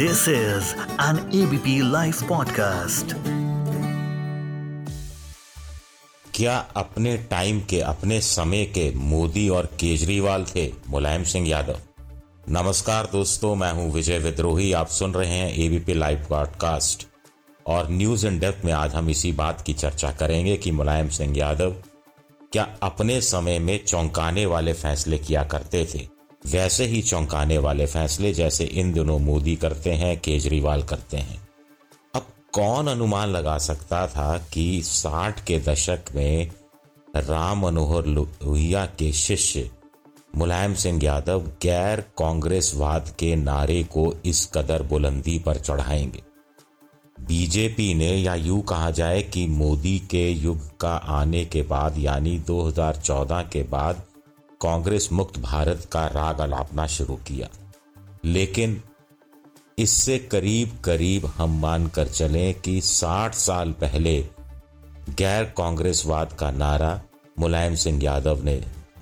This is an ABP Life podcast. क्या अपने time के, अपने समय के मोदी और केजरीवाल थे मुलायम सिंह यादव? नमस्कार दोस्तों, मैं हूँ विजय विद्रोही। आप सुन रहे हैं एबीपी लाइव पॉडकास्ट और न्यूज़ इन डेप्थ में आज हम इसी बात की चर्चा करेंगे कि मुलायम सिंह यादव क्या अपने समय में चौंकाने वाले फैसले किया करते थे? वैसे ही चौंकाने वाले फैसले जैसे इन दिनों मोदी करते हैं, केजरीवाल करते हैं। अब कौन अनुमान लगा सकता था कि साठ के दशक में राम मनोहर लोहिया के शिष्य मुलायम सिंह यादव गैर कांग्रेसवाद के नारे को इस कदर बुलंदी पर चढ़ाएँगे। बीजेपी ने या यूँ कहा जाए कि मोदी के युग का आने के बाद, यानी 2014 के बाद कांग्रेस मुक्त भारत का राग अलापना शुरू किया। लेकिन इससे करीब करीब हम मानकर चलें कि 60 साल पहले गैर कांग्रेसवाद का नारा मुलायम सिंह यादव ने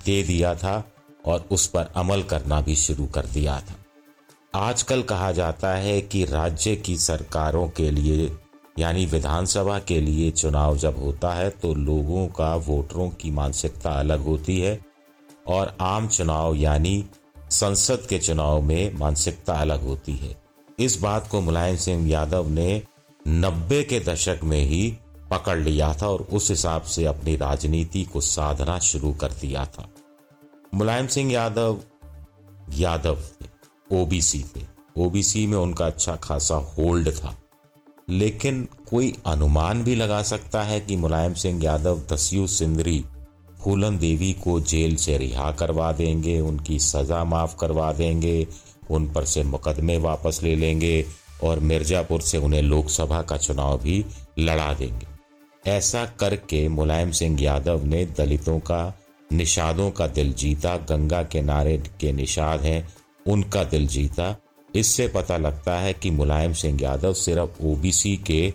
दे दिया था और उस पर अमल करना भी शुरू कर दिया था। आजकल कहा जाता है कि राज्य की सरकारों के लिए, यानी विधानसभा के लिए चुनाव जब होता है तो लोगों का, वोटरों की मानसिकता अलग होती है। और आम चुनाव यानी संसद के चुनाव में मानसिकता अलग होती है। इस बात को मुलायम सिंह यादव ने नब्बे के दशक में ही पकड़ लिया था और उस हिसाब से अपनी राजनीति को साधना शुरू कर दिया था। मुलायम सिंह यादव यादव थे ओबीसी थे। ओबीसी में उनका अच्छा खासा होल्ड था। लेकिन कोई अनुमान भी लगा सकता है कि मुलायम सिंह यादव, दस्यू सिंदरी फूलन देवी को जेल से रिहा करवा देंगे, उनकी सज़ा माफ़ करवा देंगे, उन पर से मुकदमे वापस ले लेंगे और मिर्ज़ापुर से उन्हें लोकसभा का चुनाव भी लड़ा देंगे। ऐसा करके मुलायम सिंह यादव ने दलितों का, निषादों का दिल जीता, गंगा के नारे के निषाद हैं, उनका दिल जीता। इससे पता लगता है कि मुलायम सिंह यादव सिर्फ़ ओबीसी के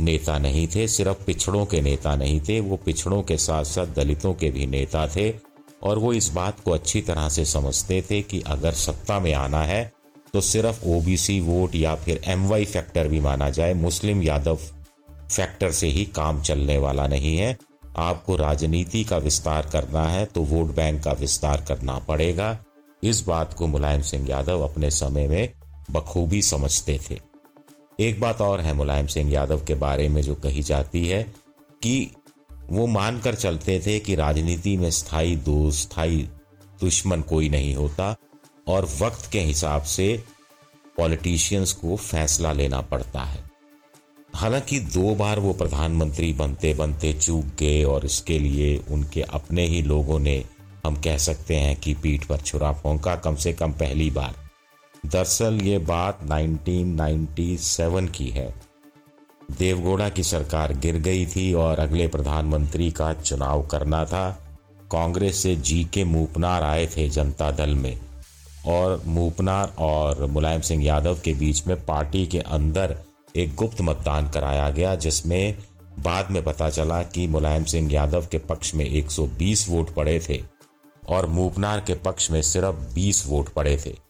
नेता नहीं थे, सिर्फ़ पिछड़ों के नेता नहीं थे, वो पिछड़ों के साथ साथ दलितों के भी नेता थे और वो इस बात को अच्छी तरह से समझते थे कि अगर सत्ता में आना है तो सिर्फ़ ओबीसी वोट या फिर एमवाई फैक्टर भी माना जाए। मुस्लिम यादव फैक्टर से ही काम चलने वाला नहीं है। आपको राजनीति का विस्तार करना है तो वोट बैंक का विस्तार करना पड़ेगा। इस बात को मुलायम सिंह यादव अपने समय में बखूबी समझते थे। एक बात और है मुलायम सिंह यादव के बारे में जो कही जाती है कि वो मानकर चलते थे कि राजनीति में स्थायी दोस्त स्थायी दुश्मन कोई नहीं होता और वक्त के हिसाब से पॉलिटिशियंस को फैसला लेना पड़ता है। हालाँकि दो बार वो प्रधानमंत्री बनते बनते चूक गए और इसके लिए उनके अपने ही लोगों ने, हम कह सकते हैं कि पीठ पर छुरा फोंका कम से कम पहली बार दरअसल ये बात 1997 की है। देवगौड़ा की सरकार गिर गई थी और अगले प्रधानमंत्री का चुनाव करना था। कांग्रेस से जी के मूपनार आए थे जनता दल में। और मूपनार और मुलायम सिंह यादव के बीच में पार्टी के अंदर एक गुप्त मतदान कराया गया, जिसमें बाद में पता चला कि मुलायम सिंह यादव के पक्ष में 120 वोट पड़े थे और मूपनार के पक्ष में सिर्फ़ 20 वोट पड़े थे।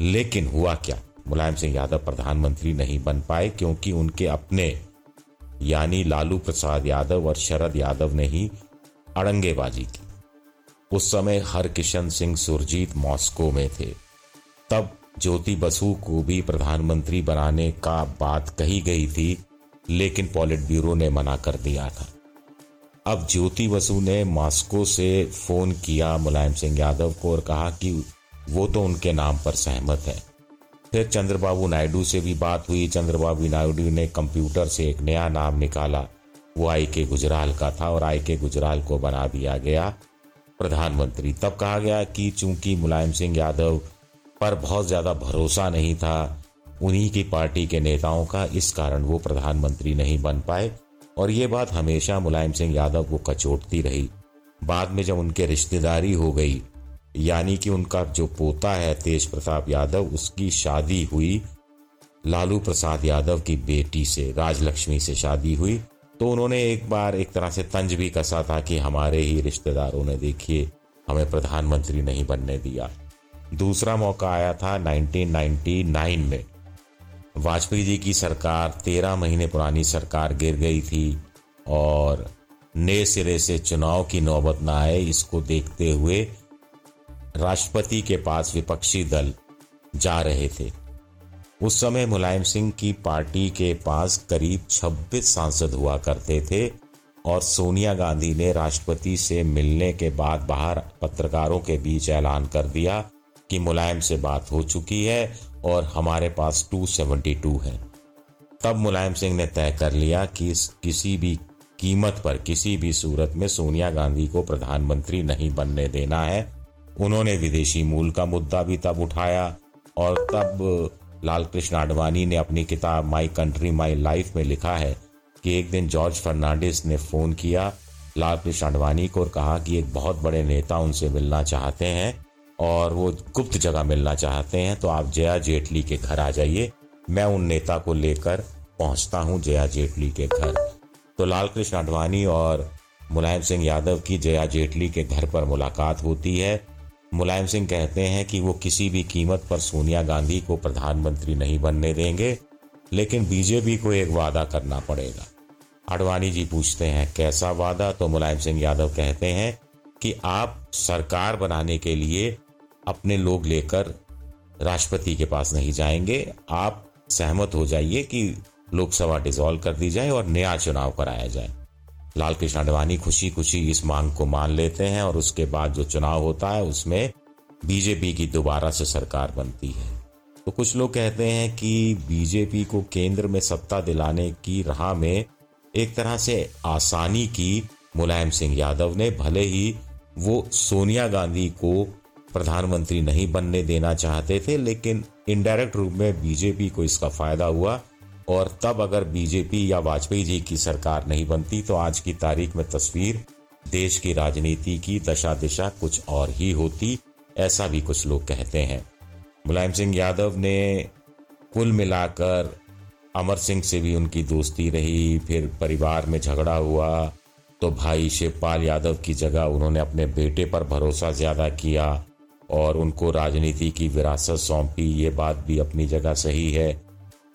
लेकिन हुआ क्या? मुलायम सिंह यादव प्रधानमंत्री नहीं बन पाए क्योंकि उनके अपने, यानी लालू प्रसाद यादव और शरद यादव ने ही अड़ंगेबाजी की। उस समय हरकिशन सिंह सुरजीत मॉस्को में थे। तब ज्योति बसु को भी प्रधानमंत्री बनाने का बात कही गई थी, लेकिन पॉलिट ब्यूरो ने मना कर दिया था। अब ज्योति बसु ने मॉस्को से फ़ोन किया मुलायम सिंह यादव को और कहा कि वो तो उनके नाम पर सहमत है। फिर चंद्रबाबू नायडू से भी बात हुई। चंद्रबाबू नायडू ने कंप्यूटर से एक नया नाम निकाला। वो आई के गुजराल का था और आई के गुजराल को बना दिया गया प्रधानमंत्री। तब कहा गया कि चूँकि मुलायम सिंह यादव पर बहुत ज़्यादा भरोसा नहीं था, उन्हीं की पार्टी के नेताओं का इस कारण वो प्रधानमंत्री नहीं बन पाए और ये बात हमेशा मुलायम सिंह यादव को कचोटती रही। बाद में जब उनके रिश्तेदारी हो गई यानी कि उनका जो पोता है तेज प्रताप यादव, उसकी शादी हुई लालू प्रसाद यादव की बेटी से, राजलक्ष्मी से शादी हुई। तो उन्होंने एक बार एक तरह से तंज भी कसा था कि हमारे ही रिश्तेदारों ने, देखिए, हमें प्रधानमंत्री नहीं बनने दिया। दूसरा मौका आया था 1999 में। वाजपेयी जी की सरकार, तेरह महीने पुरानी सरकार गिर गई थी और नए सिरे से चुनाव की नौबत न आए, इसको देखते हुए राष्ट्रपति के पास विपक्षी दल जा रहे थे। उस समय मुलायम सिंह की पार्टी के पास करीब 26 सांसद हुआ करते थे और सोनिया गांधी ने राष्ट्रपति से मिलने के बाद बाहर पत्रकारों के बीच ऐलान कर दिया कि मुलायम से बात हो चुकी है और हमारे पास 272 है। तब मुलायम सिंह ने तय कर लिया कि किसी भी कीमत पर, किसी भी सूरत में सोनिया गांधी को प्रधानमंत्री नहीं बनने देना है। उन्होंने विदेशी मूल का मुद्दा भी तब उठाया और तब लाल कृष्ण आडवाणी ने अपनी किताब माई कंट्री माई लाइफ में लिखा है कि एक दिन जॉर्ज फर्नांडिस ने फ़ोन किया लाल कृष्ण आडवाणी को और कहा कि एक बहुत बड़े नेता उनसे मिलना चाहते हैं और वो गुप्त जगह मिलना चाहते हैं तो आप जया जेटली के घर आ जाइए। मैं उन नेता को लेकर पहुँचता हूँ जया जेटली के घर। तो लाल कृष्ण आडवाणी और मुलायम सिंह यादव की जया जेटली के घर पर मुलाकात होती है। मुलायम सिंह कहते हैं कि वो किसी भी कीमत पर सोनिया गांधी को प्रधानमंत्री नहीं बनने देंगे, लेकिन बीजेपी को एक वादा करना पड़ेगा। आडवाणी जी पूछते हैं, कैसा वादा? तो मुलायम सिंह यादव कहते हैं कि आप सरकार बनाने के लिए अपने लोग लेकर राष्ट्रपति के पास नहीं जाएँगे। आप सहमत हो जाइए कि लोकसभा डिसॉल्व कर दी जाए और नया चुनाव कराया जाए। लाल कृष्ण आडवाणी खुशी खुशी इस मांग को मान लेते हैं और उसके बाद जो चुनाव होता है, उसमें बीजेपी की दोबारा से सरकार बनती है। तो कुछ लोग कहते हैं कि बीजेपी को केंद्र में सत्ता दिलाने की राह में एक तरह से आसानी की मुलायम सिंह यादव ने भले ही वो सोनिया गांधी को प्रधानमंत्री नहीं बनने देना चाहते थे, लेकिन इनडायरेक्ट रूप में बीजेपी को इसका फ़ायदा हुआ। और तब अगर बीजेपी या वाजपेयी जी की सरकार नहीं बनती तो आज की तारीख में तस्वीर देश की राजनीति की दशा दिशा कुछ और ही होती, ऐसा भी कुछ लोग कहते हैं। मुलायम सिंह यादव ने कुल मिलाकर अमर सिंह से भी उनकी दोस्ती रही, फिर परिवार में झगड़ा हुआ तो भाई शिवपाल यादव की जगह उन्होंने अपने बेटे पर भरोसा ज़्यादा किया और उनको राजनीति की विरासत सौंपी। ये बात भी अपनी जगह सही है।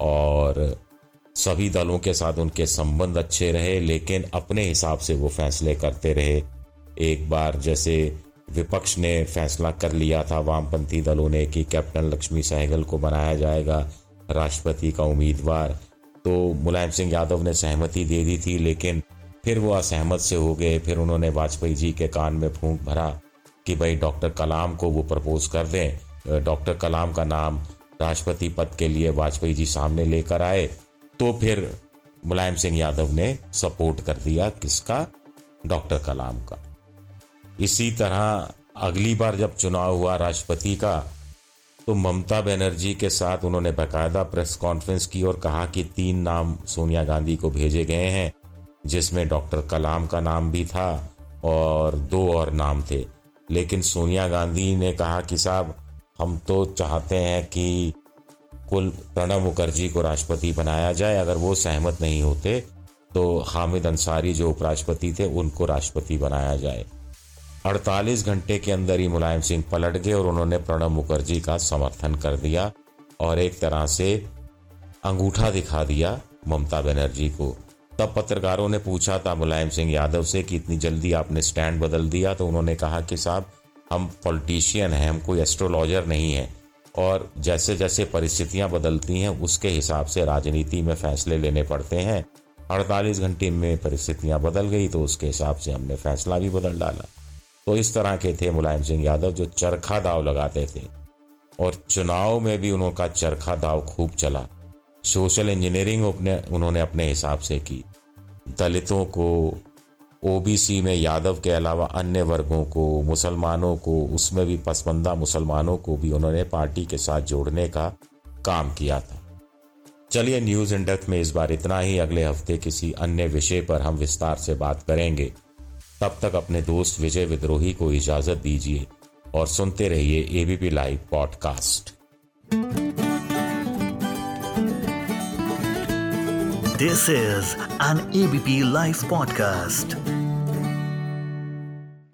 और सभी दलों के साथ उनके संबंध अच्छे रहे, लेकिन अपने हिसाब से वो फैसले करते रहे। एक बार जैसे विपक्ष ने फैसला कर लिया था, वामपंथी दलों ने कि कैप्टन लक्ष्मी सहगल को बनाया जाएगा, राष्ट्रपति का उम्मीदवार। तो मुलायम सिंह यादव ने सहमति दे दी थी, लेकिन फिर वो असहमत से हो गए। फिर उन्होंने वाजपेयी जी के कान में फूंक भरा कि भाई डॉक्टर कलाम को वो प्रपोज कर दें। डॉक्टर कलाम का नाम राष्ट्रपति पद के लिए वाजपेयी जी सामने लेकर आए तो फिर मुलायम सिंह यादव ने सपोर्ट कर दिया किसका? डॉक्टर कलाम का। इसी तरह अगली बार जब चुनाव हुआ राष्ट्रपति का तो ममता बनर्जी के साथ उन्होंने बाकायदा प्रेस कॉन्फ्रेंस की और कहा कि तीन नाम सोनिया गांधी को भेजे गए हैं, जिसमें डॉक्टर कलाम का नाम भी था और दो और नाम थे। लेकिन सोनिया गांधी ने कहा कि साहब हम तो चाहते हैं कि कुल प्रणब मुखर्जी को राष्ट्रपति बनाया जाए। अगर वो सहमत नहीं होते तो हामिद अंसारी जो उपराष्ट्रपति थे, उनको राष्ट्रपति बनाया जाए। 48 घंटे के अंदर ही मुलायम सिंह पलट गए और उन्होंने प्रणब मुखर्जी का समर्थन कर दिया और एक तरह से अंगूठा दिखा दिया ममता बनर्जी को। तब पत्रकारों ने पूछा था मुलायम सिंह यादव से कि इतनी जल्दी आपने स्टैंड बदल दिया तो उन्होंने कहा कि साहब हम पॉलिटिशियन हैं, हम कोई एस्ट्रोलॉजर नहीं है। और जैसे जैसे परिस्थितियाँ बदलती हैं, उसके हिसाब से राजनीति में फैसले लेने पड़ते हैं। अड़तालीस घंटे में परिस्थितियाँ बदल गई तो उसके हिसाब से हमने फैसला भी बदल डाला। तो इस तरह के थे मुलायम सिंह यादव, जो चरखा दाव लगाते थे। और चुनाव में भी उनका चरखा दाव खूब चला। सोशल इंजीनियरिंग उन्होंने अपने हिसाब से की। दलितों को ओबीसी में यादव के अलावा अन्य वर्गों को, मुसलमानों को, उसमें भी पसमंदा मुसलमानों को भी उन्होंने पार्टी के साथ जोड़ने का काम किया था। चलिए न्यूज़ इन डेप्थ में इस बार इतना ही। अगले हफ़्ते किसी अन्य विषय पर हम विस्तार से बात करेंगे। तब तक अपने दोस्त विजय विद्रोही को इजाज़त दीजिए और सुनते रहिए ABP live podcast. This is an ABP live podcast